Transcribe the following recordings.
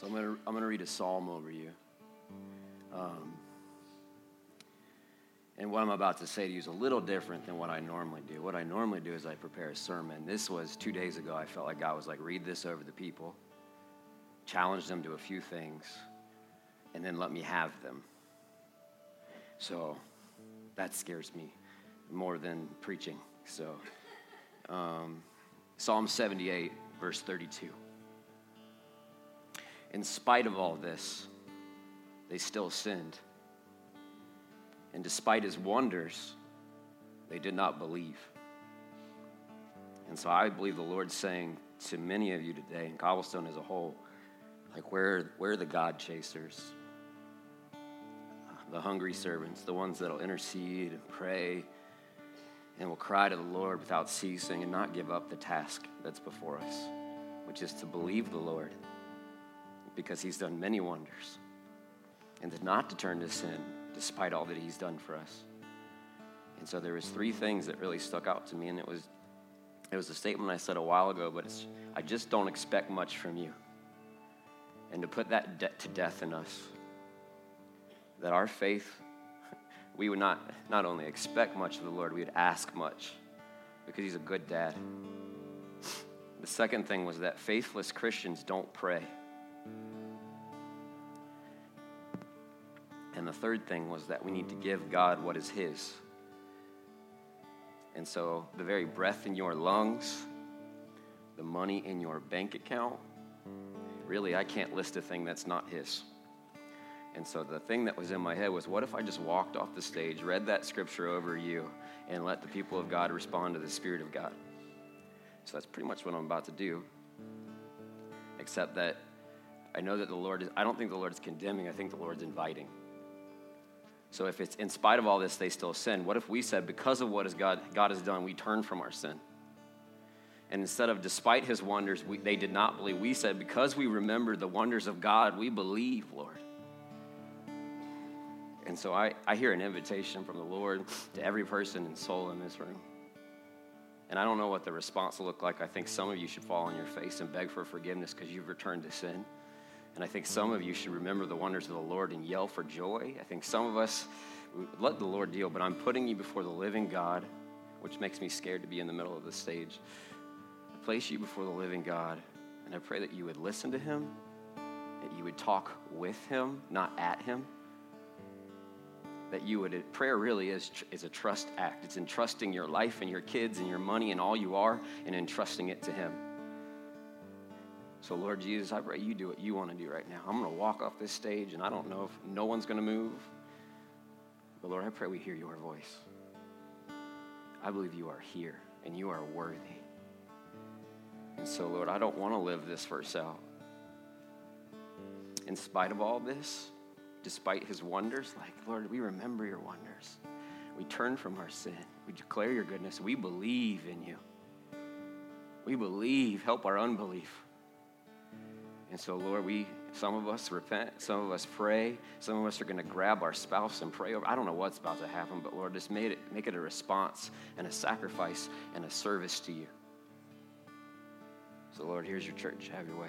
So I'm going to I'm to read a psalm over you. Um, and what I'm about to say to you is a little different than what I normally do. What I normally do is I prepare a sermon. This was two days ago. I felt like God was like, read this over the people, challenge them to a few things, and then let me have them. So that scares me more than preaching. So, um, Psalm 78, verse 32. In spite of all this, they still sinned. And despite his wonders, they did not believe. And so I believe the Lord's saying to many of you today, and Cobblestone as a whole, like, where, where are the God chasers? The hungry servants, the ones that'll intercede and pray and will cry to the Lord without ceasing and not give up the task that's before us, which is to believe the Lord because he's done many wonders and not to turn to sin despite all that he's done for us. And so there was three things that really stuck out to me, and it was it was a statement I said a while ago, but it's I just don't expect much from you. And to put that de- to death in us, that our faith, we would not not only expect much of the Lord, we would ask much, because He's a good dad. The second thing was that faithless Christians don't pray. And the third thing was that we need to give God what is His. And so the very breath in your lungs, the money in your bank account, really, I can't list a thing that's not His. And so the thing that was in my head was, what if I just walked off the stage, read that scripture over you, and let the people of God respond to the Spirit of God? So that's pretty much what I'm about to do. Except that I know that the Lord is, I don't think the Lord is condemning, I think the Lord's inviting. So if it's in spite of all this, they still sin, what if we said, because of what God, God has done, we turn from our sin? And instead of despite his wonders, we, they did not believe. We said, because we remember the wonders of God, we believe, Lord. And so I, I hear an invitation from the Lord to every person and soul in this room. And I don't know what the response will look like. I think some of you should fall on your face and beg for forgiveness because you've returned to sin. And I think some of you should remember the wonders of the Lord and yell for joy. I think some of us, let the Lord deal, but I'm putting you before the living God, which makes me scared to be in the middle of the stage. I place you before the living God, and I pray that you would listen to him, that you would talk with him, not at him. That you would, prayer really is, is a trust act. It's entrusting your life and your kids and your money and all you are and entrusting it to him. So, Lord Jesus, I pray you do what you want to do right now. I'm going to walk off this stage, and I don't know if no one's going to move. But, Lord, I pray we hear your voice. I believe you are here, and you are worthy. And so, Lord, I don't want to live this verse out. In spite of all this, despite his wonders, like, Lord, we remember your wonders. We turn from our sin. We declare your goodness. We believe in you. We believe. Help our unbelief. And so, Lord, we some of us repent, some of us pray, some of us are going to grab our spouse and pray over. I don't know what's about to happen, but Lord, just made it make it a response and a sacrifice and a service to you. So, Lord, here's your church. Have your way.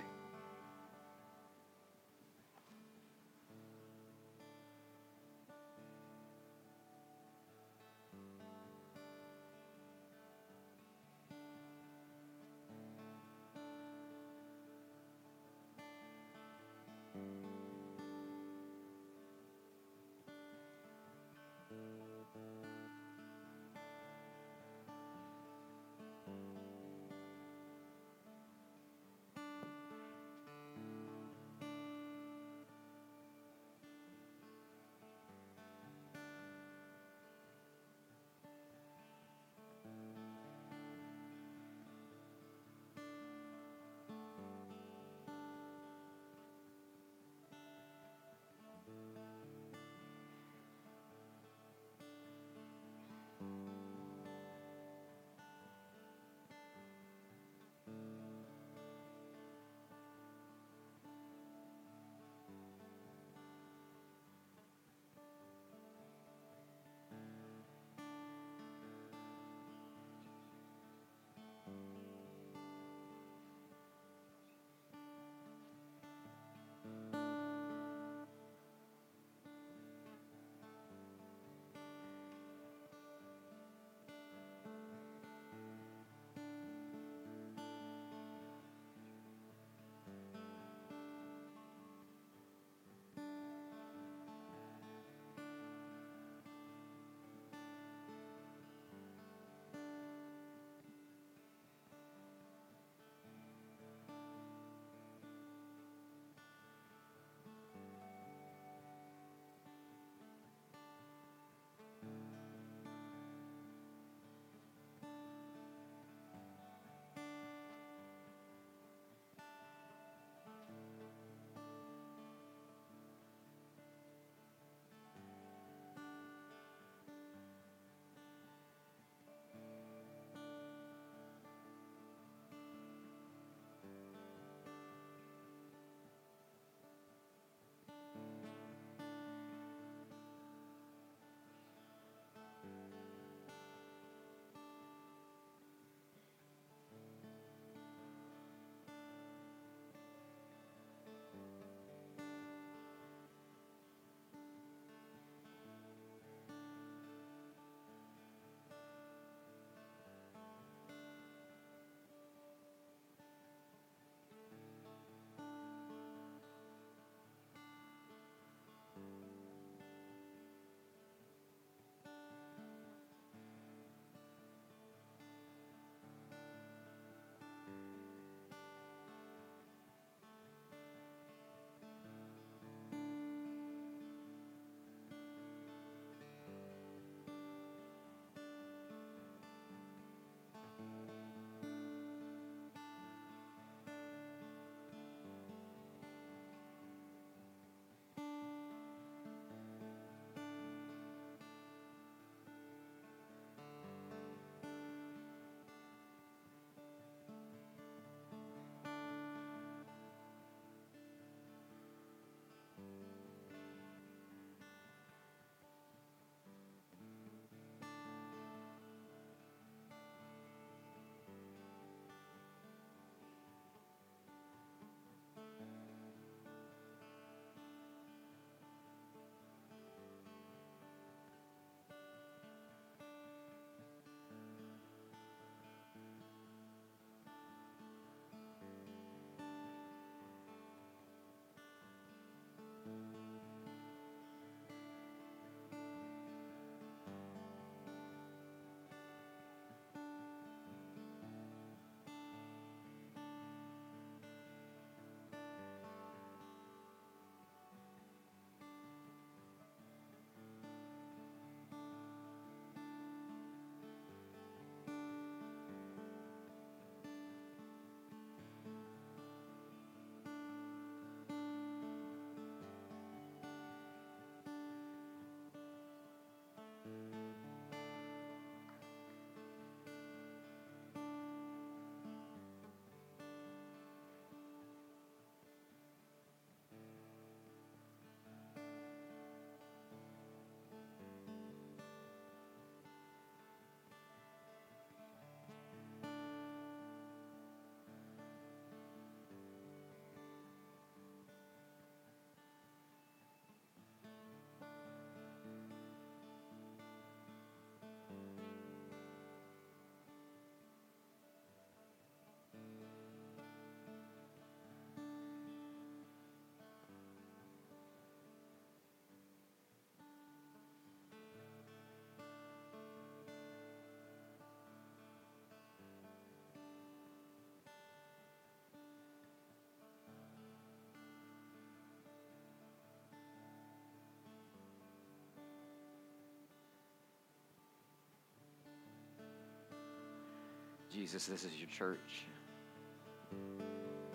Jesus, this is your church.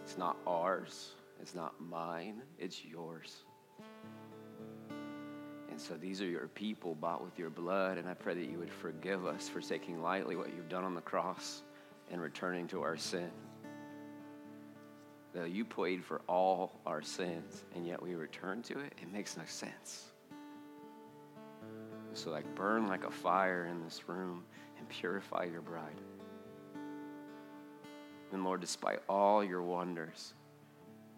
It's not ours, it's not mine, it's yours. And so these are your people bought with your blood, and I pray that you would forgive us for taking lightly what you've done on the cross and returning to our sin. Though you paid for all our sins, and yet we return to it, it makes no sense. So, like, burn like a fire in this room and purify your bride. And Lord, despite all your wonders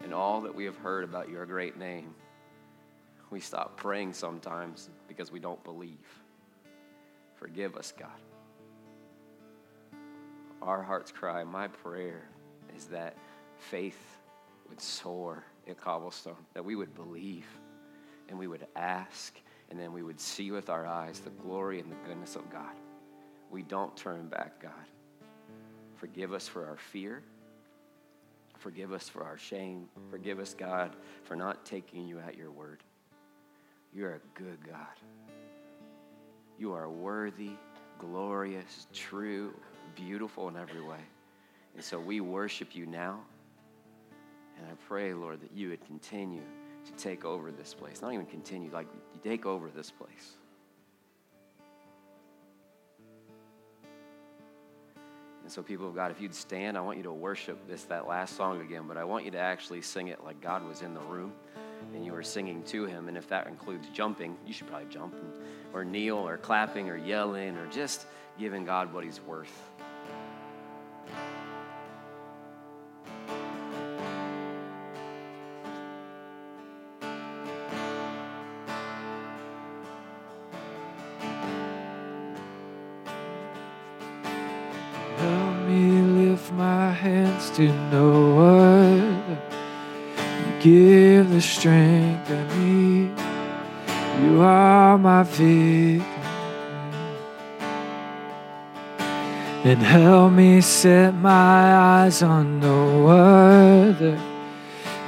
and all that we have heard about your great name, we stop praying sometimes because we don't believe. Forgive us, God. Our heart's cry, my prayer is that faith would soar at Cobblestone, that we would believe and we would ask, and then we would see with our eyes the glory and the goodness of God. We don't turn back, God. Forgive us for our fear. Forgive us for our shame. Forgive us, God, for not taking you at your word. You're a good God. You are worthy, glorious, true, beautiful in every way. And so we worship you now. And I pray, Lord, that you would continue to take over this place. Not even continue, like you take over this place. And so, people of God, if you'd stand, I want you to worship this, that last song again, but I want you to actually sing it like God was in the room and you were singing to Him. And if that includes jumping, you should probably jump, or kneel, or clapping, or yelling, or just giving God what He's worth. And help me set my eyes on no other.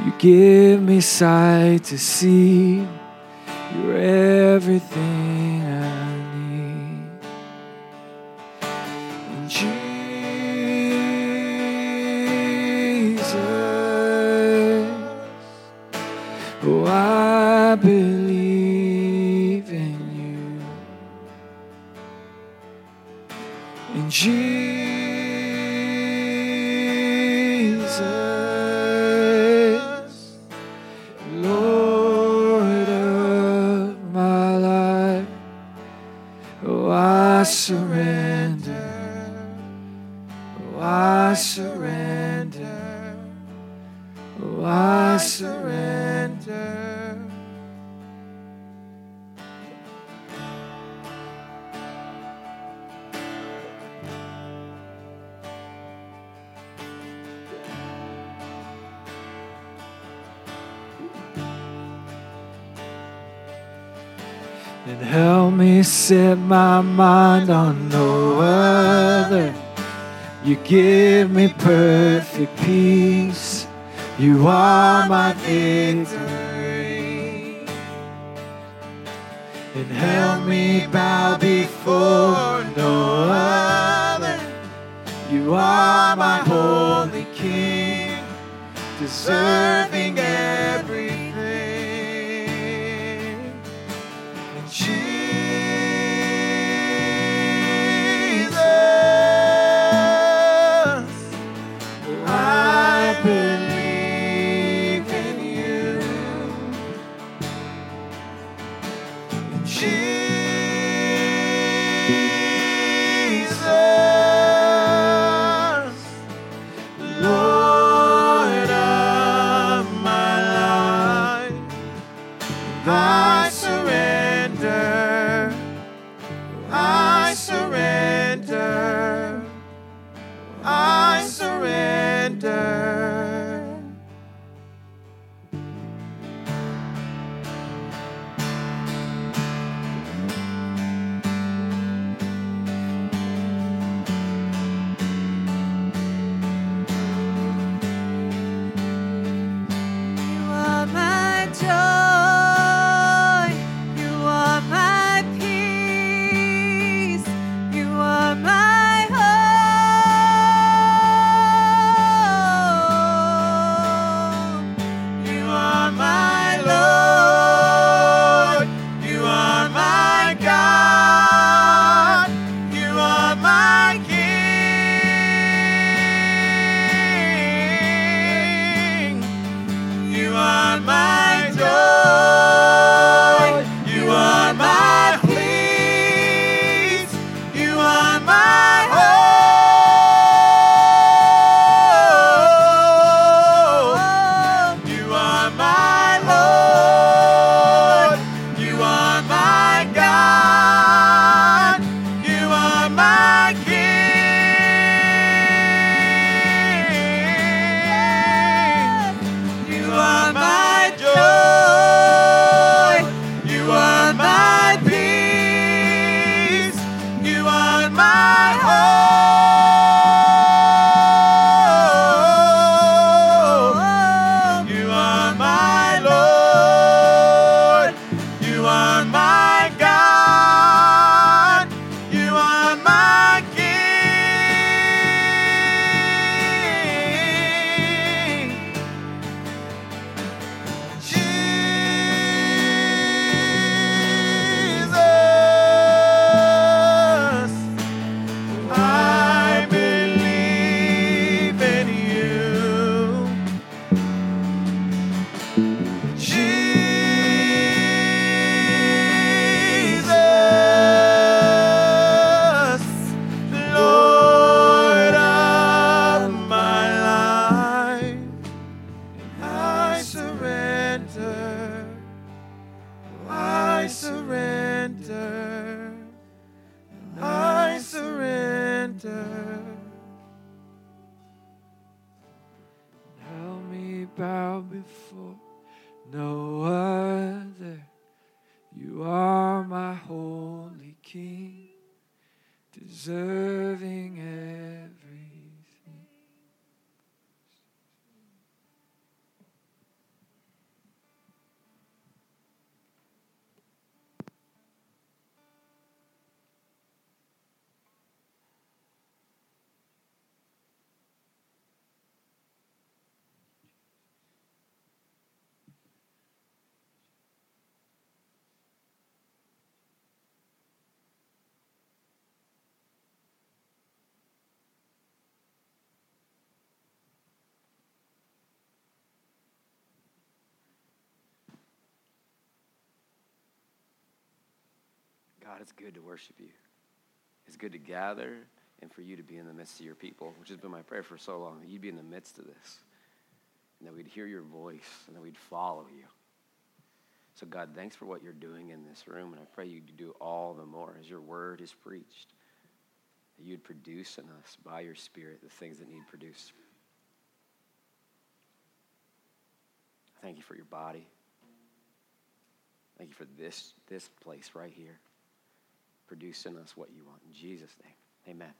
You give me sight to see. You're everything I oh, set my mind on no other. You give me perfect peace. You are my victory. And help me bow before no other. You are my holy King, deserving God, it's good to worship you. It's good to gather and for you to be in the midst of your people, which has been my prayer for so long, that you'd be in the midst of this, and that we'd hear your voice, and that we'd follow you. So, God, thanks for what you're doing in this room, and I pray you do all the more as your word is preached, that you'd produce in us by your Spirit the things that need produced. Thank you for your body. Thank you for this, this place right here produce in us what you want. In Jesus' name, amen.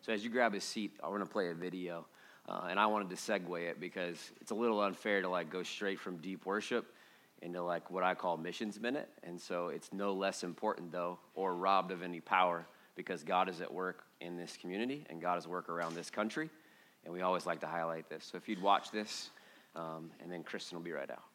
So as you grab a seat, I want to play a video. Uh, and I wanted to segue it because it's a little unfair to like go straight from deep worship into like what I call missions minute. And so it's no less important though, or robbed of any power because God is at work in this community and God is at work around this country. And we always like to highlight this. So if you'd watch this, um, and then Kristen will be right out.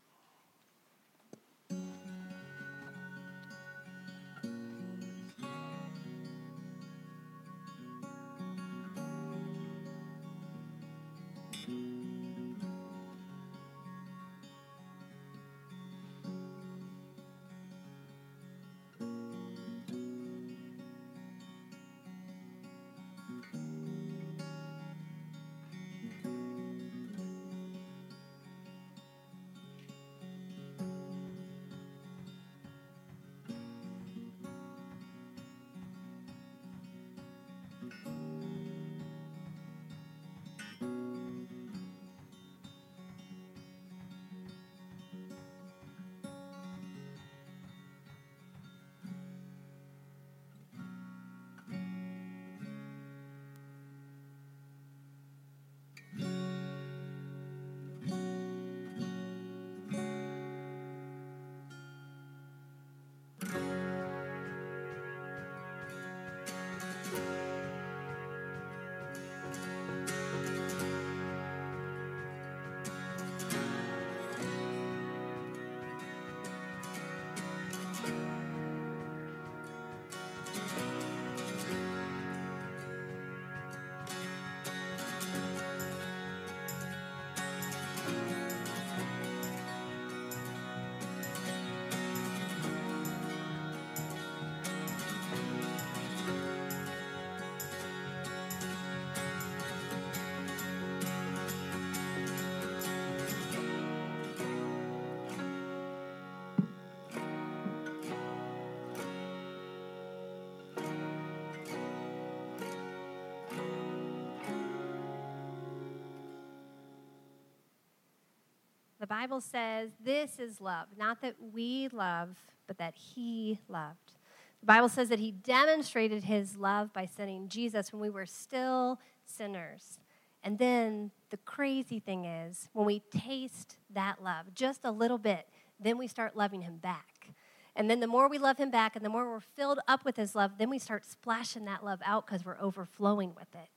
The Bible says this is love, not that we love, but that He loved. The Bible says that He demonstrated His love by sending Jesus when we were still sinners. And then the crazy thing is, when we taste that love just a little bit, then we start loving Him back. And then the more we love Him back and the more we're filled up with His love, then we start splashing that love out because we're overflowing with it.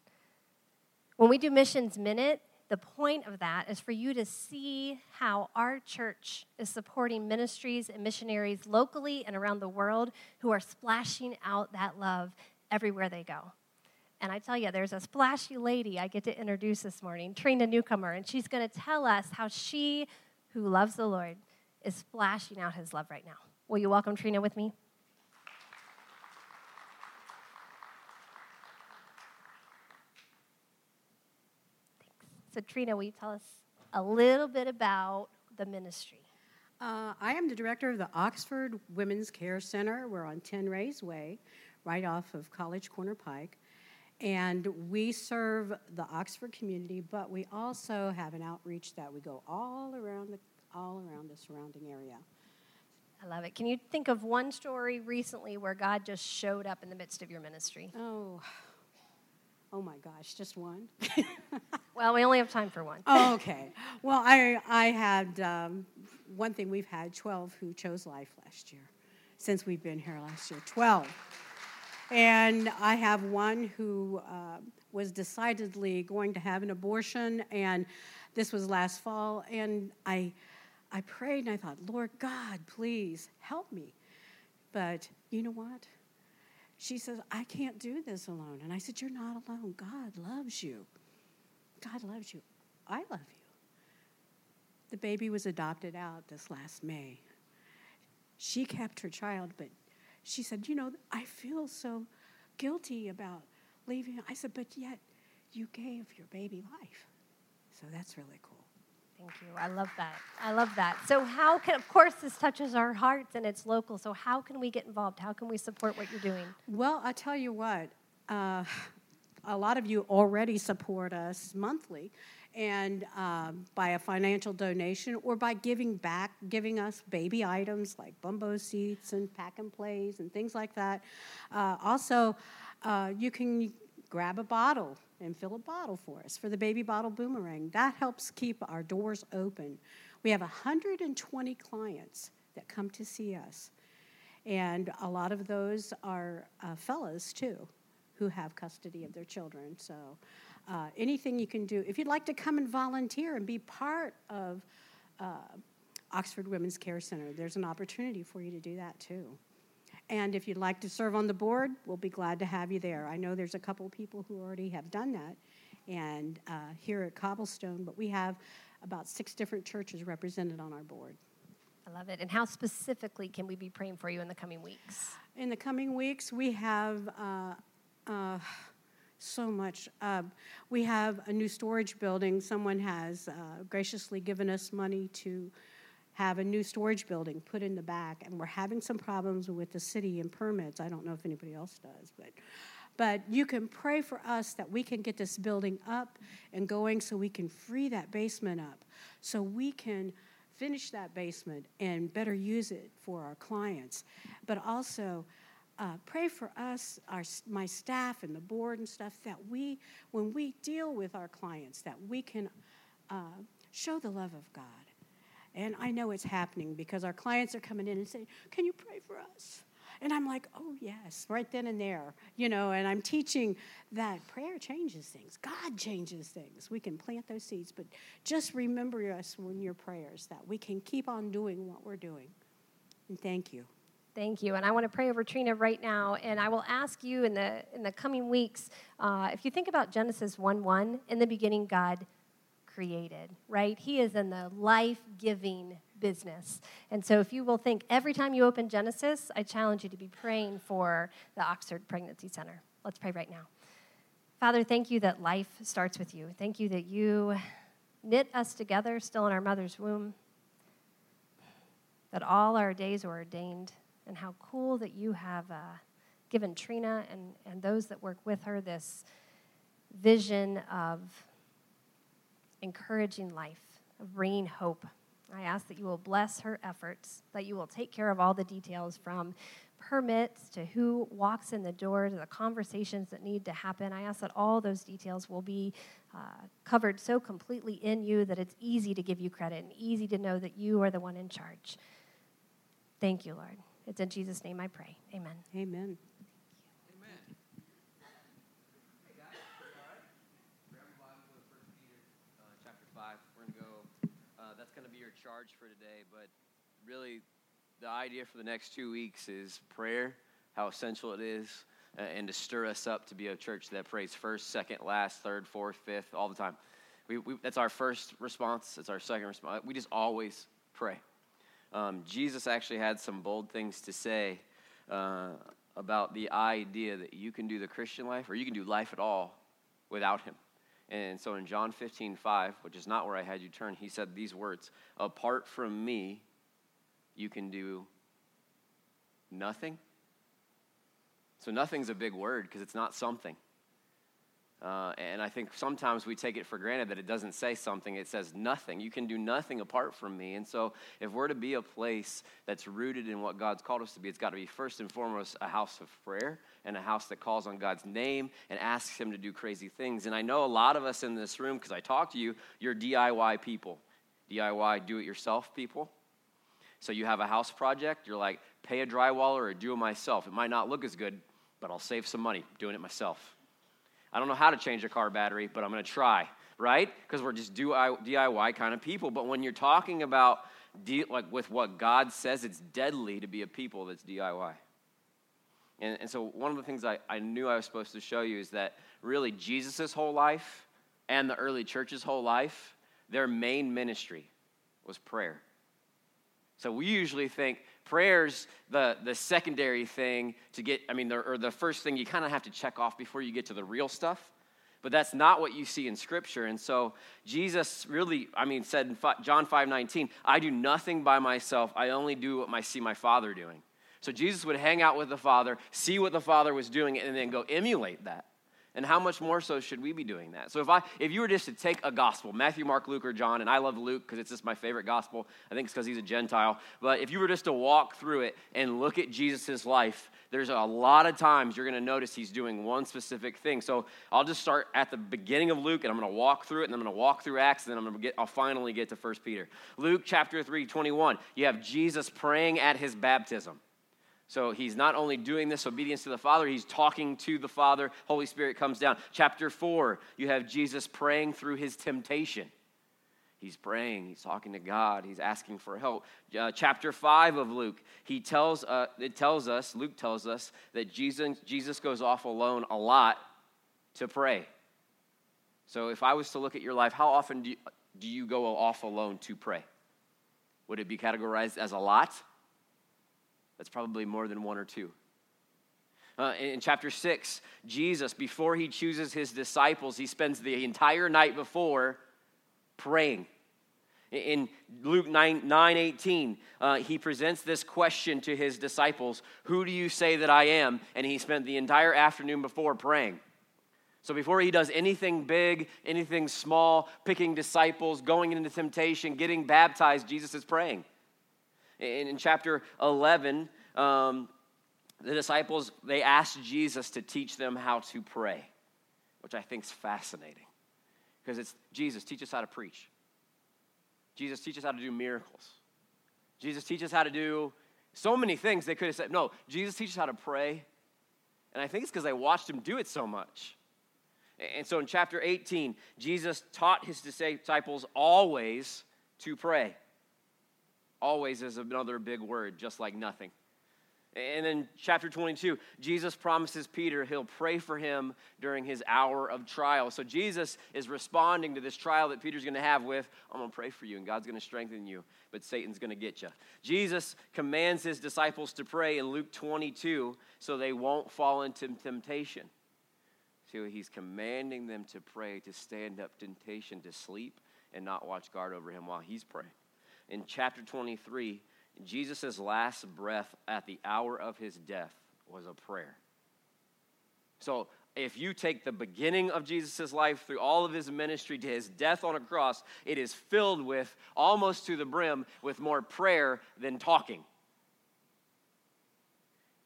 When we do Missions Minute, the point of that is for you to see how our church is supporting ministries and missionaries locally and around the world who are splashing out that love everywhere they go. And I tell you, there's a splashy lady I get to introduce this morning, Trina Newcomer, and she's going to tell us how she, who loves the Lord, is splashing out his love right now. Will you welcome Trina with me? So, Trina, will you tell us a little bit about the ministry? Uh, I am the director of the Oxford Women's Care Center. We're on 10 Rays Way, right off of College Corner Pike. And we serve the Oxford community, but we also have an outreach that we go all around the, all around the surrounding area. I love it. Can you think of one story recently where God just showed up in the midst of your ministry? Oh, oh my gosh, just one. well, we only have time for one. oh, okay. Well, I I had um, one thing. We've had twelve who chose life last year, since we've been here last year. Twelve. And I have one who uh, was decidedly going to have an abortion, and this was last fall. And I, I prayed and I thought, Lord God, please help me. But you know what? She says, I can't do this alone. And I said, You're not alone. God loves you. God loves you. I love you. The baby was adopted out this last May. She kept her child, but she said, You know, I feel so guilty about leaving. I said, But yet you gave your baby life. So that's really cool. Thank you. I love that. I love that. So, how can, of course, this touches our hearts and it's local. So, how can we get involved? How can we support what you're doing? Well, I tell you what, uh, a lot of you already support us monthly and um, by a financial donation or by giving back, giving us baby items like bumbo seats and pack and plays and things like that. Uh, also, uh, you can grab a bottle and fill a bottle for us for the baby bottle boomerang. That helps keep our doors open. We have 120 clients that come to see us, and a lot of those are uh, fellas too who have custody of their children. So uh, anything you can do. If you'd like to come and volunteer and be part of uh, Oxford Women's Care Center, there's an opportunity for you to do that too. And if you'd like to serve on the board, we'll be glad to have you there. I know there's a couple people who already have done that, and uh, here at Cobblestone, but we have about six different churches represented on our board. I love it. And how specifically can we be praying for you in the coming weeks? In the coming weeks, we have. Uh, uh, so much. Uh, we have a new storage building. Someone has uh, graciously given us money to have a new storage building put in the back, and we're having some problems with the city and permits. I don't know if anybody else does, but. But you can pray for us that we can get this building up and going so we can free that basement up, so we can finish that basement and better use it for our clients. But also, uh, pray for us, our, my staff and the board and stuff, that we, when we deal with our clients, that we can uh, show the love of God. And I know it's happening because our clients are coming in and saying, Can you pray for us? And I'm like, Oh, yes, right then and there. You know, and I'm teaching that prayer changes things. God changes things. We can plant those seeds, but just remember us when your prayers that we can keep on doing what we're doing. And thank you. Thank you. And I want to pray over Trina right now. And I will ask you in the, in the coming weeks uh, if you think about Genesis 1 1, in the beginning, God created, right? He is in the life giving business. And so if you will think every time you open Genesis, I challenge you to be praying for the Oxford Pregnancy Center. Let's pray right now. Father, thank you that life starts with you. Thank you that you knit us together still in our mother's womb, that all our days are ordained and how cool that you have uh, given Trina and, and those that work with her this vision of encouraging life, of bringing hope. I ask that you will bless her efforts, that you will take care of all the details from permits to who walks in the door to the conversations that need to happen. I ask that all those details will be uh, covered so completely in you that it's easy to give you credit and easy to know that you are the one in charge. Thank you, Lord. It's in Jesus' name I pray. Amen. Amen. chapter 5. We're going to go, uh, that's going to be your charge for today. But really, the idea for the next two weeks is prayer, how essential it is, uh, and to stir us up to be a church that prays first, second, last, third, fourth, fifth, all the time. We, we, that's our first response. That's our second response. We just always pray. Um, Jesus actually had some bold things to say uh, about the idea that you can do the Christian life or you can do life at all without Him. And so in John 15, 5, which is not where I had you turn, he said these words Apart from me, you can do nothing. So nothing's a big word because it's not something. Uh, and I think sometimes we take it for granted that it doesn't say something, it says nothing. You can do nothing apart from me. And so, if we're to be a place that's rooted in what God's called us to be, it's got to be first and foremost a house of prayer and a house that calls on God's name and asks Him to do crazy things. And I know a lot of us in this room, because I talk to you, you're DIY people, DIY, do it yourself people. So, you have a house project, you're like, pay a drywaller or do it myself. It might not look as good, but I'll save some money doing it myself. I don't know how to change a car battery, but I'm going to try, right? Because we're just DIY kind of people. But when you're talking about like with what God says, it's deadly to be a people that's DIY. And, and so one of the things I, I knew I was supposed to show you is that really Jesus' whole life and the early church's whole life, their main ministry was prayer. So we usually think prayer's the, the secondary thing to get, I mean, the, or the first thing you kind of have to check off before you get to the real stuff. But that's not what you see in Scripture. And so Jesus really, I mean, said in John 5 19, I do nothing by myself. I only do what I see my Father doing. So Jesus would hang out with the Father, see what the Father was doing, and then go emulate that. And how much more so should we be doing that? So if I if you were just to take a gospel, Matthew, Mark, Luke, or John, and I love Luke because it's just my favorite gospel. I think it's because he's a Gentile. But if you were just to walk through it and look at Jesus' life, there's a lot of times you're going to notice he's doing one specific thing. So I'll just start at the beginning of Luke, and I'm going to walk through it, and I'm going to walk through Acts, and then I'm going to get. I'll finally get to 1 Peter. Luke chapter 3, 21. You have Jesus praying at his baptism. So he's not only doing this obedience to the Father, he's talking to the Father. Holy Spirit comes down. Chapter 4, you have Jesus praying through his temptation. He's praying, he's talking to God, he's asking for help. Uh, chapter 5 of Luke, he tells, uh, it tells us, Luke tells us, that Jesus, Jesus goes off alone a lot to pray. So if I was to look at your life, how often do you, do you go off alone to pray? Would it be categorized as a lot? That's probably more than one or two. Uh, in chapter 6, Jesus, before he chooses his disciples, he spends the entire night before praying. In Luke 9, 9 18, uh, he presents this question to his disciples Who do you say that I am? And he spent the entire afternoon before praying. So before he does anything big, anything small, picking disciples, going into temptation, getting baptized, Jesus is praying. In, in chapter 11, um, the disciples, they asked Jesus to teach them how to pray, which I think is fascinating. Because it's Jesus, teach us how to preach. Jesus, teach us how to do miracles. Jesus, teach us how to do so many things. They could have said, no, Jesus, teach us how to pray. And I think it's because they watched him do it so much. And so in chapter 18, Jesus taught his disciples always to pray. Always is another big word, just like nothing. And in chapter 22, Jesus promises Peter he'll pray for him during his hour of trial. So Jesus is responding to this trial that Peter's going to have with, I'm going to pray for you, and God's going to strengthen you, but Satan's going to get you. Jesus commands his disciples to pray in Luke 22 so they won't fall into temptation. So he's commanding them to pray, to stand up temptation, to sleep, and not watch guard over him while he's praying in chapter 23, Jesus' last breath at the hour of his death was a prayer. So if you take the beginning of Jesus' life through all of his ministry to his death on a cross, it is filled with, almost to the brim, with more prayer than talking.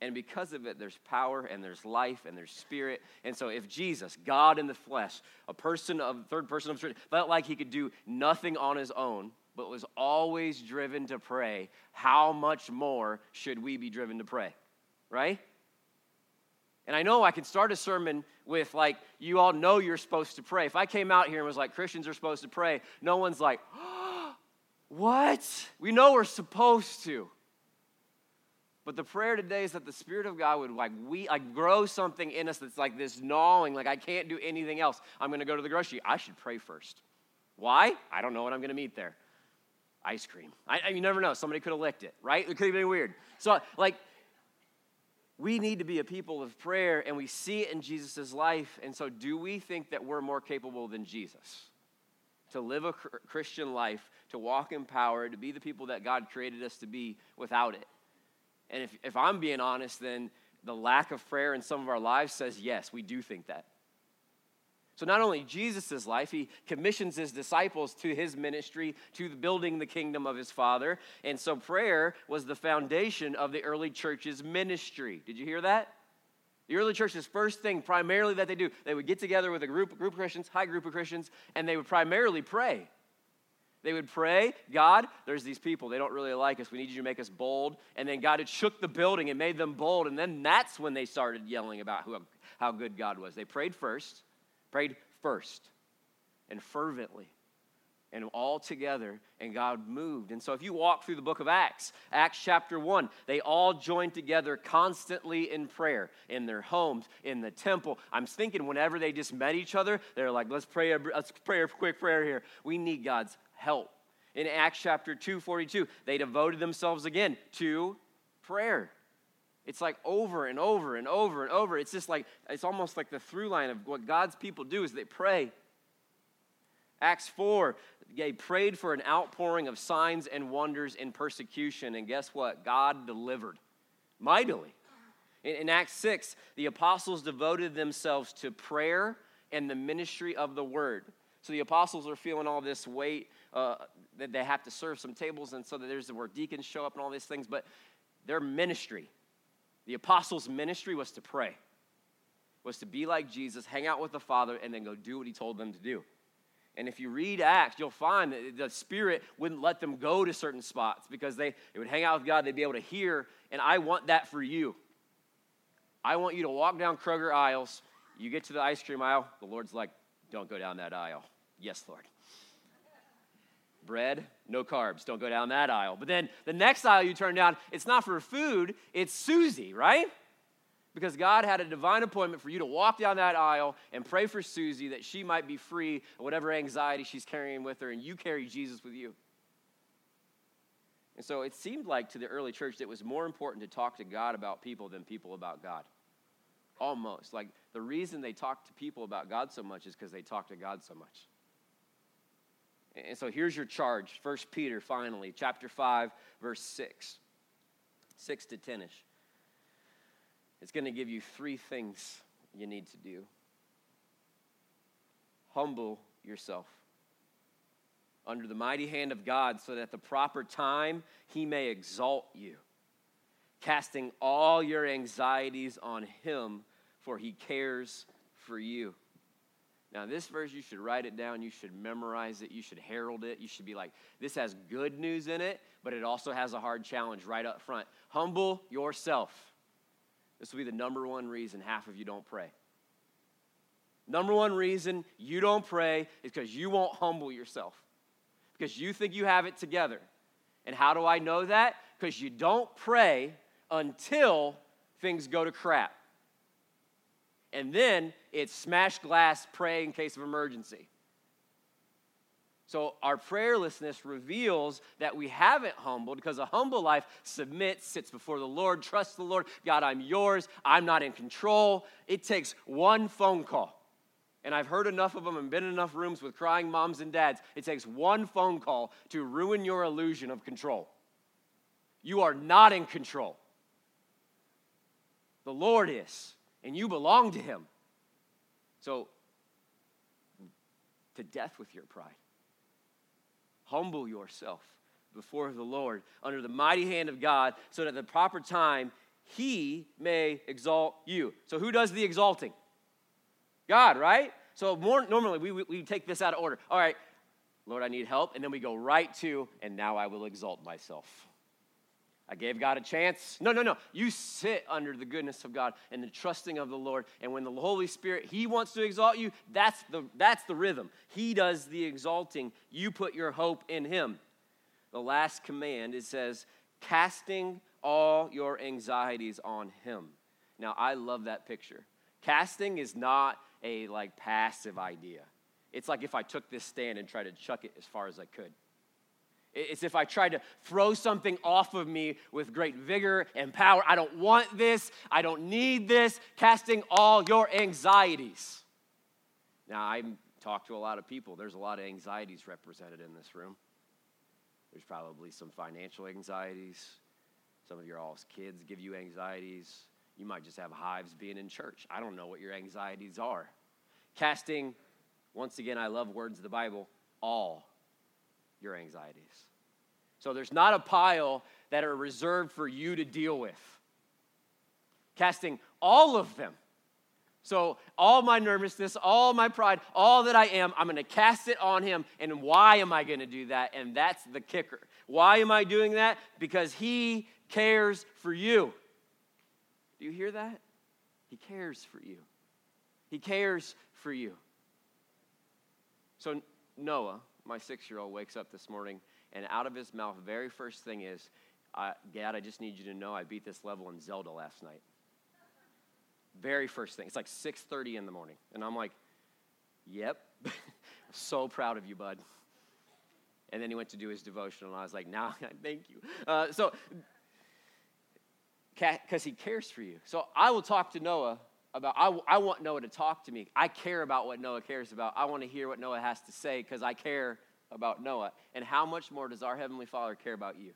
And because of it, there's power and there's life and there's spirit. And so, if Jesus, God in the flesh, a person of third person of Trinity, felt like he could do nothing on his own, but was always driven to pray, how much more should we be driven to pray? Right? And I know I can start a sermon with, like, you all know you're supposed to pray. If I came out here and was like, Christians are supposed to pray, no one's like, oh, what? We know we're supposed to. But the prayer today is that the Spirit of God would like we like grow something in us that's like this gnawing, like I can't do anything else. I'm gonna go to the grocery. I should pray first. Why? I don't know what I'm gonna meet there. Ice cream. I, you never know. Somebody could have licked it, right? It could have been weird. So like we need to be a people of prayer and we see it in Jesus' life. And so, do we think that we're more capable than Jesus to live a Christian life, to walk in power, to be the people that God created us to be without it? And if, if I'm being honest, then the lack of prayer in some of our lives says, yes, we do think that. So, not only Jesus' life, he commissions his disciples to his ministry, to building the kingdom of his Father. And so, prayer was the foundation of the early church's ministry. Did you hear that? The early church's first thing, primarily, that they do, they would get together with a group, group of Christians, high group of Christians, and they would primarily pray. They would pray, God, there's these people. They don't really like us. We need you to make us bold. And then God had shook the building and made them bold. And then that's when they started yelling about who, how good God was. They prayed first, prayed first, and fervently, and all together, and God moved. And so if you walk through the book of Acts, Acts chapter 1, they all joined together constantly in prayer, in their homes, in the temple. I'm thinking whenever they just met each other, they're like, let's pray a, let's pray a quick prayer here. We need God's help. In Acts chapter 2, 42, they devoted themselves again to prayer. It's like over and over and over and over. It's just like, it's almost like the through line of what God's people do is they pray. Acts 4, they prayed for an outpouring of signs and wonders in persecution. And guess what? God delivered mightily. In, in Acts 6, the apostles devoted themselves to prayer and the ministry of the word. So the apostles are feeling all this weight uh, that they have to serve some tables, and so that there's where deacons show up and all these things. But their ministry, the apostles' ministry, was to pray, was to be like Jesus, hang out with the Father, and then go do what He told them to do. And if you read Acts, you'll find that the Spirit wouldn't let them go to certain spots because they, they would hang out with God, they'd be able to hear. And I want that for you. I want you to walk down Kroger aisles. You get to the ice cream aisle, the Lord's like, don't go down that aisle. Yes, Lord bread, no carbs. Don't go down that aisle. But then the next aisle you turn down, it's not for food, it's Susie, right? Because God had a divine appointment for you to walk down that aisle and pray for Susie that she might be free of whatever anxiety she's carrying with her, and you carry Jesus with you. And so it seemed like to the early church that it was more important to talk to God about people than people about God. Almost. Like the reason they talked to people about God so much is because they talked to God so much. And so here's your charge. First Peter, finally, chapter 5, verse 6. 6 to 10 ish. It's going to give you three things you need to do. Humble yourself under the mighty hand of God so that at the proper time he may exalt you, casting all your anxieties on him, for he cares for you. Now, this verse, you should write it down. You should memorize it. You should herald it. You should be like, this has good news in it, but it also has a hard challenge right up front. Humble yourself. This will be the number one reason half of you don't pray. Number one reason you don't pray is because you won't humble yourself, because you think you have it together. And how do I know that? Because you don't pray until things go to crap. And then it's smash glass, pray in case of emergency. So our prayerlessness reveals that we haven't humbled because a humble life submits, sits before the Lord, trusts the Lord. God, I'm yours. I'm not in control. It takes one phone call. And I've heard enough of them and been in enough rooms with crying moms and dads. It takes one phone call to ruin your illusion of control. You are not in control. The Lord is and you belong to Him. So, to death with your pride. Humble yourself before the Lord under the mighty hand of God so that at the proper time he may exalt you. So, who does the exalting? God, right? So, more normally we, we, we take this out of order. All right, Lord, I need help. And then we go right to, and now I will exalt myself. I gave God a chance. No, no, no. You sit under the goodness of God and the trusting of the Lord. And when the Holy Spirit, He wants to exalt you, that's the, that's the rhythm. He does the exalting. You put your hope in Him. The last command, it says, casting all your anxieties on Him. Now, I love that picture. Casting is not a like passive idea. It's like if I took this stand and tried to chuck it as far as I could. It's if I try to throw something off of me with great vigor and power. I don't want this. I don't need this. Casting all your anxieties. Now, I talk to a lot of people. There's a lot of anxieties represented in this room. There's probably some financial anxieties. Some of your all's kids give you anxieties. You might just have hives being in church. I don't know what your anxieties are. Casting, once again, I love words of the Bible, all your anxieties. So there's not a pile that are reserved for you to deal with. Casting all of them. So, all my nervousness, all my pride, all that I am, I'm going to cast it on him. And why am I going to do that? And that's the kicker. Why am I doing that? Because he cares for you. Do you hear that? He cares for you. He cares for you. So, Noah, my six year old wakes up this morning, and out of his mouth, very first thing is, Dad, I just need you to know I beat this level in Zelda last night. Very first thing. It's like 6:30 in the morning, and I'm like, "Yep, so proud of you, bud." And then he went to do his devotion, and I was like, "Now, nah, thank you." Uh, so, because he cares for you. So I will talk to Noah about, I, I want Noah to talk to me. I care about what Noah cares about. I want to hear what Noah has to say because I care about Noah. And how much more does our Heavenly Father care about you?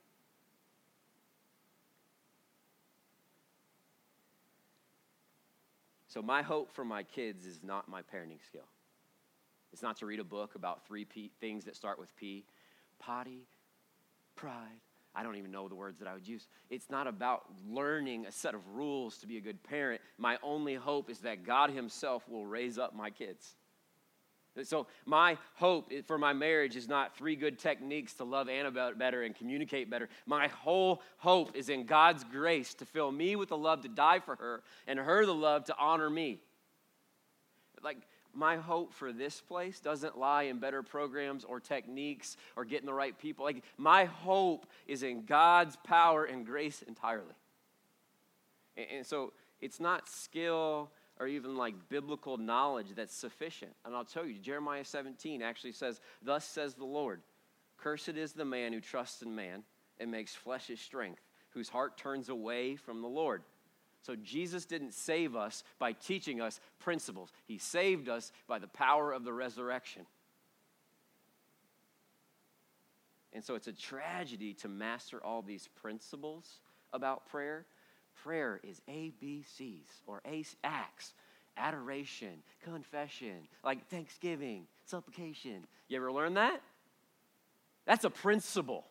So, my hope for my kids is not my parenting skill. It's not to read a book about three P, things that start with P potty, pride, I don't even know the words that I would use. It's not about learning a set of rules to be a good parent. My only hope is that God Himself will raise up my kids. So, my hope for my marriage is not three good techniques to love Anna better and communicate better. My whole hope is in God's grace to fill me with the love to die for her and her the love to honor me. Like, my hope for this place doesn't lie in better programs or techniques or getting the right people. Like my hope is in God's power and grace entirely. And, and so it's not skill or even like biblical knowledge that's sufficient. And I'll tell you, Jeremiah 17 actually says, Thus says the Lord, Cursed is the man who trusts in man and makes flesh his strength, whose heart turns away from the Lord. So Jesus didn't save us by teaching us principles, He saved us by the power of the resurrection. And so it's a tragedy to master all these principles about prayer. Prayer is ABCs or acts adoration, confession, like thanksgiving, supplication. You ever learn that? That's a principle.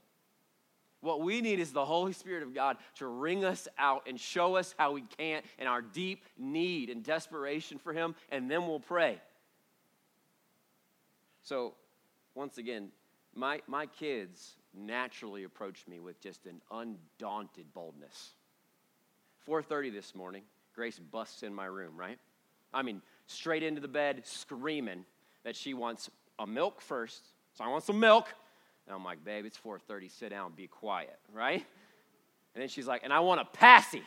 What we need is the Holy Spirit of God to wring us out and show us how we can't and our deep need and desperation for Him, and then we'll pray. So, once again, my, my kids naturally approach me with just an undaunted boldness. 4:30 this morning, Grace busts in my room, right? I mean, straight into the bed, screaming that she wants a milk first. So I want some milk. And I'm like, babe, it's 4:30. Sit down, be quiet, right? And then she's like, and I want a passy.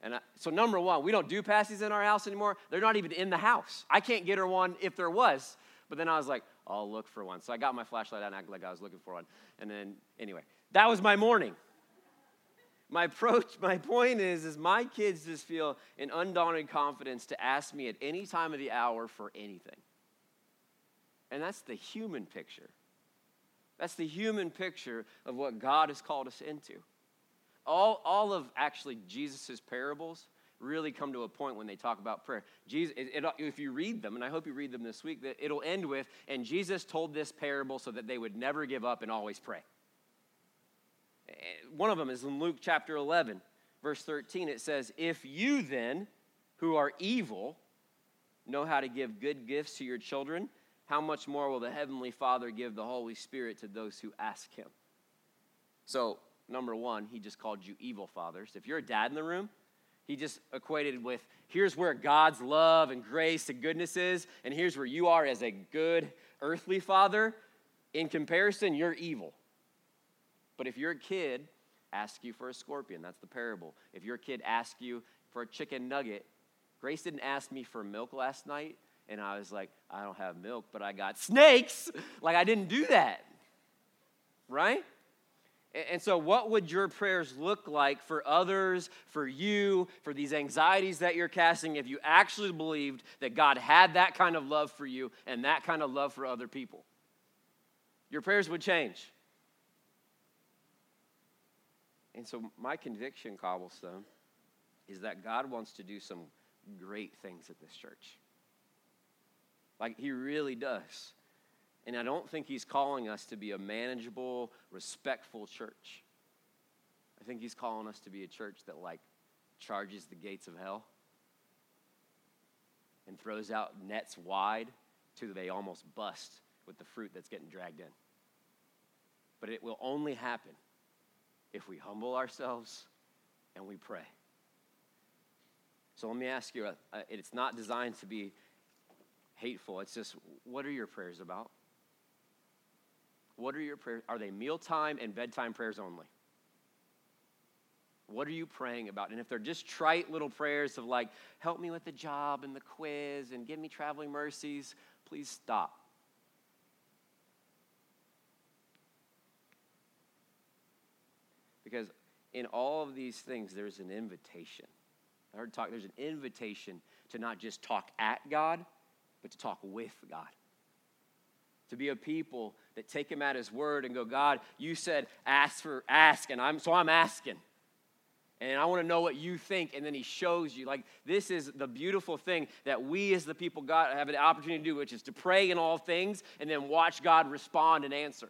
And I, so, number one, we don't do passies in our house anymore. They're not even in the house. I can't get her one if there was. But then I was like, I'll look for one. So I got my flashlight out and acted like I was looking for one. And then, anyway, that was my morning. My approach, my point is, is my kids just feel an undaunted confidence to ask me at any time of the hour for anything. And that's the human picture. That's the human picture of what God has called us into. All, all of actually Jesus' parables, really come to a point when they talk about prayer. Jesus, it, it, if you read them, and I hope you read them this week, that it'll end with, and Jesus told this parable so that they would never give up and always pray. Eh, one of them is in Luke chapter 11, verse 13. It says, If you then, who are evil, know how to give good gifts to your children, how much more will the Heavenly Father give the Holy Spirit to those who ask Him? So, number one, He just called you evil fathers. If you're a dad in the room, He just equated with here's where God's love and grace and goodness is, and here's where you are as a good earthly father. In comparison, you're evil. But if your kid asks you for a scorpion, that's the parable. If your kid asks you for a chicken nugget, Grace didn't ask me for milk last night, and I was like, I don't have milk, but I got snakes. like, I didn't do that. Right? And so, what would your prayers look like for others, for you, for these anxieties that you're casting if you actually believed that God had that kind of love for you and that kind of love for other people? Your prayers would change. And so, my conviction, Cobblestone, is that God wants to do some great things at this church. Like, he really does. And I don't think he's calling us to be a manageable, respectful church. I think he's calling us to be a church that, like, charges the gates of hell and throws out nets wide till they almost bust with the fruit that's getting dragged in. But it will only happen if we humble ourselves and we pray. So let me ask you uh, uh, it's not designed to be hateful. It's just, what are your prayers about? What are your prayers? Are they mealtime and bedtime prayers only? What are you praying about? And if they're just trite little prayers of like, help me with the job and the quiz and give me traveling mercies, please stop. Because in all of these things, there's an invitation. I heard talk, there's an invitation to not just talk at God, but to talk with God. To be a people that take him at his word and go, God, you said ask for ask, and I'm so I'm asking. And I want to know what you think. And then he shows you. Like, this is the beautiful thing that we as the people God have an opportunity to do, which is to pray in all things and then watch God respond and answer.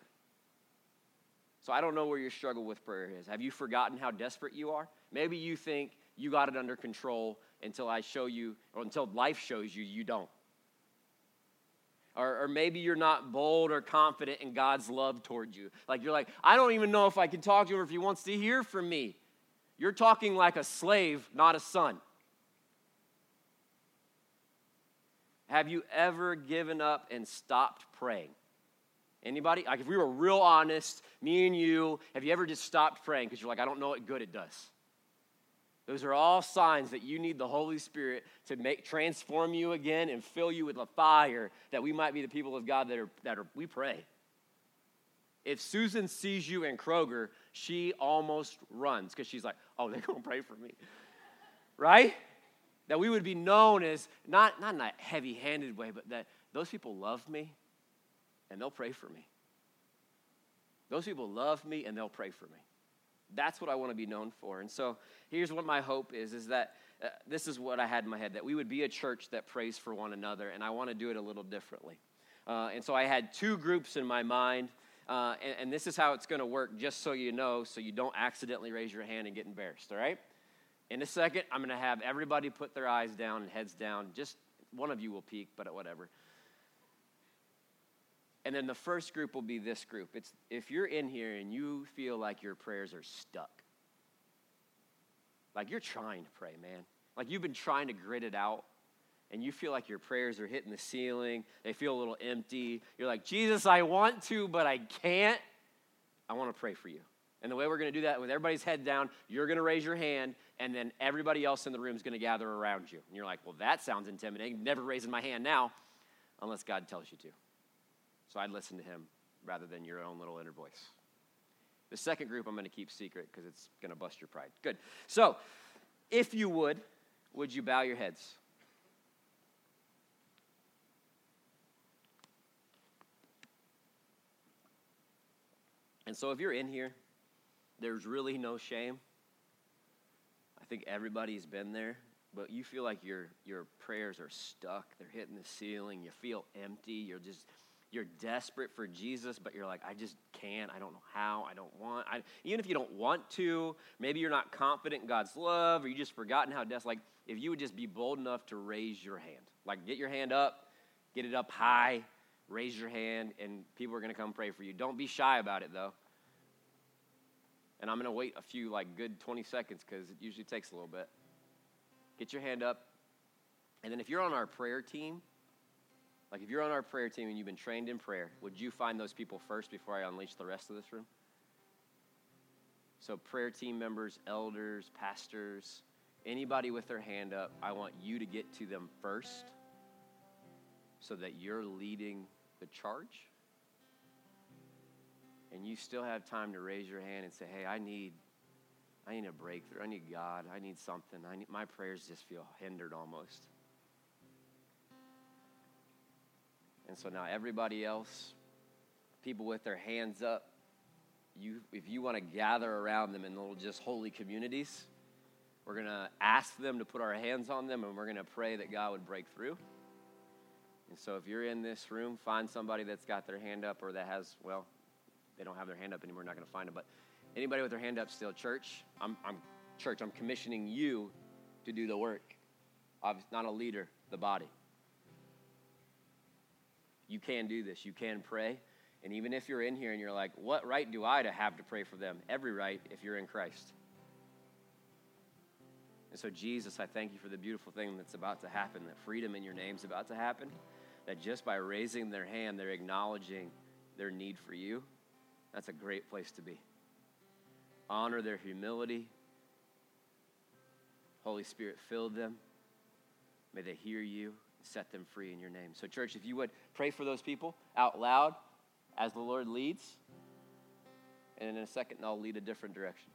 So I don't know where your struggle with prayer is. Have you forgotten how desperate you are? Maybe you think you got it under control until I show you, or until life shows you you don't. Or, or, maybe you're not bold or confident in God's love toward you. Like you're like, I don't even know if I can talk to him or if he wants to hear from me. You're talking like a slave, not a son. Have you ever given up and stopped praying? Anybody? Like if we were real honest, me and you, have you ever just stopped praying because you're like, I don't know what good it does? Those are all signs that you need the Holy Spirit to make transform you again and fill you with a fire that we might be the people of God that are that are we pray. If Susan sees you in Kroger, she almost runs because she's like, "Oh, they're gonna pray for me," right? That we would be known as not not in a heavy-handed way, but that those people love me and they'll pray for me. Those people love me and they'll pray for me. That's what I want to be known for. And so here's what my hope is is that uh, this is what I had in my head that we would be a church that prays for one another, and I want to do it a little differently. Uh, and so I had two groups in my mind, uh, and, and this is how it's going to work, just so you know, so you don't accidentally raise your hand and get embarrassed, all right? In a second, I'm going to have everybody put their eyes down and heads down. Just one of you will peek, but whatever. And then the first group will be this group. It's if you're in here and you feel like your prayers are stuck. Like you're trying to pray, man. Like you've been trying to grit it out and you feel like your prayers are hitting the ceiling. They feel a little empty. You're like, "Jesus, I want to, but I can't." I want to pray for you. And the way we're going to do that with everybody's head down, you're going to raise your hand, and then everybody else in the room is going to gather around you. And you're like, well, that sounds intimidating. Never raising my hand now, unless God tells you to. So I'd listen to him rather than your own little inner voice. The second group I'm going to keep secret because it's going to bust your pride. Good. So, if you would, would you bow your heads? And so, if you're in here, there's really no shame. I think everybody's been there. but you feel like your, your prayers are stuck, they're hitting the ceiling, you feel empty, you're just you're desperate for Jesus, but you're like, I just can't. I don't know how. I don't want. I, even if you don't want to, maybe you're not confident in God's love, or you just forgotten how desperate. Like, if you would just be bold enough to raise your hand, like get your hand up, get it up high, raise your hand, and people are going to come pray for you. Don't be shy about it, though. And I'm going to wait a few, like, good 20 seconds because it usually takes a little bit. Get your hand up. And then if you're on our prayer team, like if you're on our prayer team and you've been trained in prayer, would you find those people first before I unleash the rest of this room? So, prayer team members, elders, pastors, anybody with their hand up, I want you to get to them first so that you're leading the charge. And you still have time to raise your hand and say, hey, I need. I need a breakthrough. I need God. I need something. I need, my prayers just feel hindered almost. And so now everybody else, people with their hands up, you, if you want to gather around them in little just holy communities, we're going to ask them to put our hands on them and we're going to pray that God would break through. And so if you're in this room, find somebody that's got their hand up or that has, well, they don't have their hand up anymore, not going to find them. But anybody with their hand up still, church, I'm, I'm church, I'm commissioning you to do the work. I'm not a leader, the body. You can do this. You can pray. And even if you're in here and you're like, what right do I to have to pray for them? Every right if you're in Christ. And so, Jesus, I thank you for the beautiful thing that's about to happen, that freedom in your name is about to happen, that just by raising their hand, they're acknowledging their need for you. That's a great place to be. Honor their humility. Holy Spirit, fill them. May they hear you set them free in your name. So, church, if you would pray for those people out loud as the Lord leads, and in a second, I'll lead a different direction.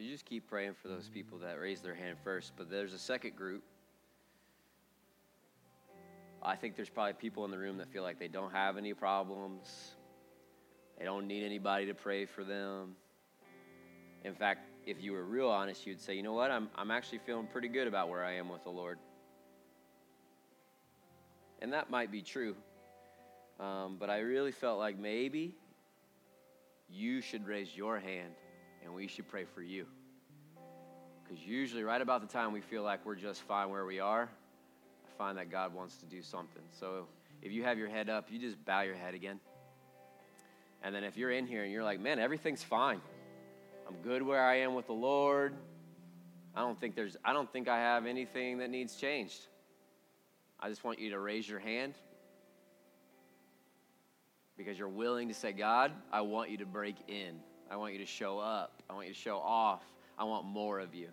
You just keep praying for those people that raise their hand first. But there's a second group. I think there's probably people in the room that feel like they don't have any problems. They don't need anybody to pray for them. In fact, if you were real honest, you'd say, you know what? I'm, I'm actually feeling pretty good about where I am with the Lord. And that might be true. Um, but I really felt like maybe you should raise your hand and we should pray for you. Because usually, right about the time we feel like we're just fine where we are, I find that God wants to do something. So if you have your head up, you just bow your head again. And then if you're in here and you're like, man, everything's fine. I'm good where I am with the Lord. I don't think there's I don't think I have anything that needs changed. I just want you to raise your hand. because you're willing to say, God, I want you to break in. I want you to show up. I want you to show off. I want more of you.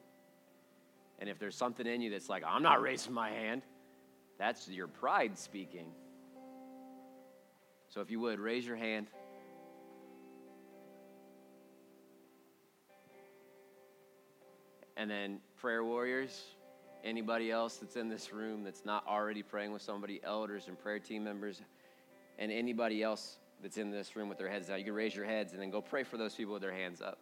And if there's something in you that's like, I'm not raising my hand, that's your pride speaking. So if you would, raise your hand. And then, prayer warriors, anybody else that's in this room that's not already praying with somebody, elders and prayer team members, and anybody else that's in this room with their heads down, you can raise your heads and then go pray for those people with their hands up.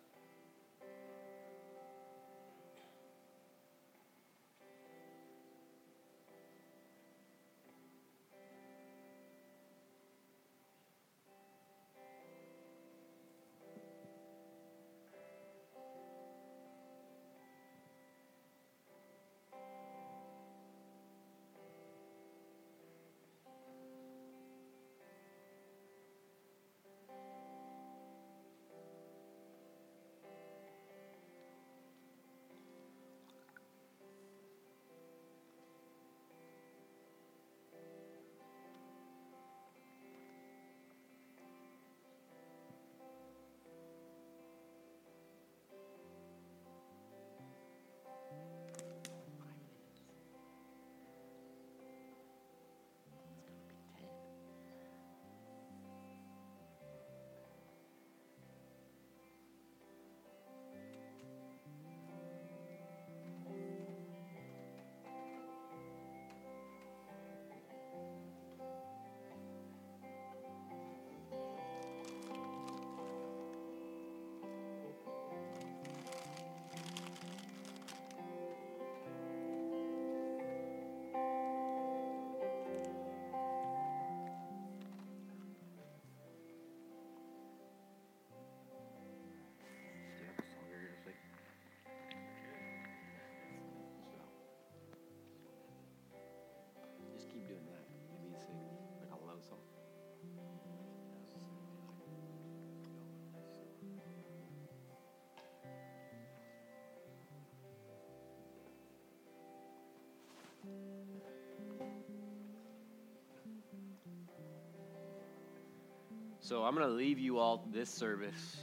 So I'm going to leave you all this service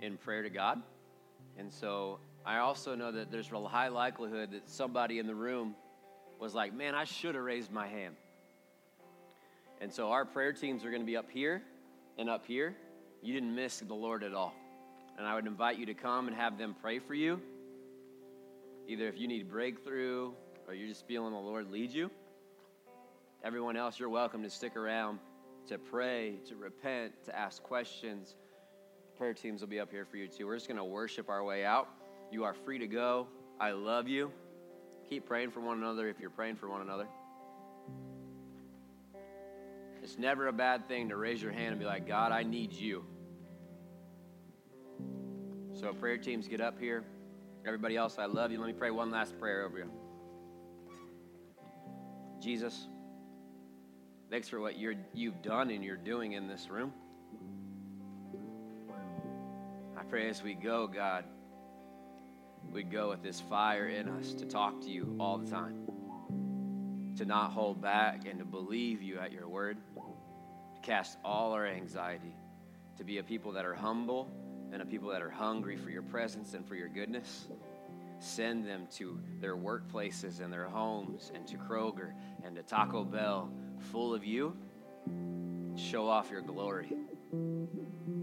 in prayer to God. And so I also know that there's a high likelihood that somebody in the room was like, man, I should have raised my hand. And so our prayer teams are going to be up here and up here. You didn't miss the Lord at all. And I would invite you to come and have them pray for you. Either if you need breakthrough or you're just feeling the Lord lead you. Everyone else, you're welcome to stick around to pray, to repent, to ask questions. Prayer teams will be up here for you too. We're just going to worship our way out. You are free to go. I love you. Keep praying for one another if you're praying for one another. It's never a bad thing to raise your hand and be like, God, I need you. So, prayer teams, get up here. Everybody else, I love you. Let me pray one last prayer over you. Jesus, thanks for what you're, you've done and you're doing in this room. I pray as we go, God, we'd go with this fire in us to talk to you all the time, to not hold back and to believe you at your word, to cast all our anxiety, to be a people that are humble and a people that are hungry for your presence and for your goodness. Send them to their workplaces and their homes and to Kroger and to Taco Bell full of you. Show off your glory.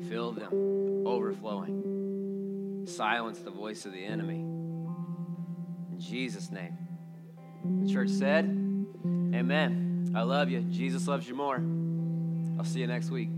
Fill them overflowing. Silence the voice of the enemy. In Jesus' name. The church said, Amen. I love you. Jesus loves you more. I'll see you next week.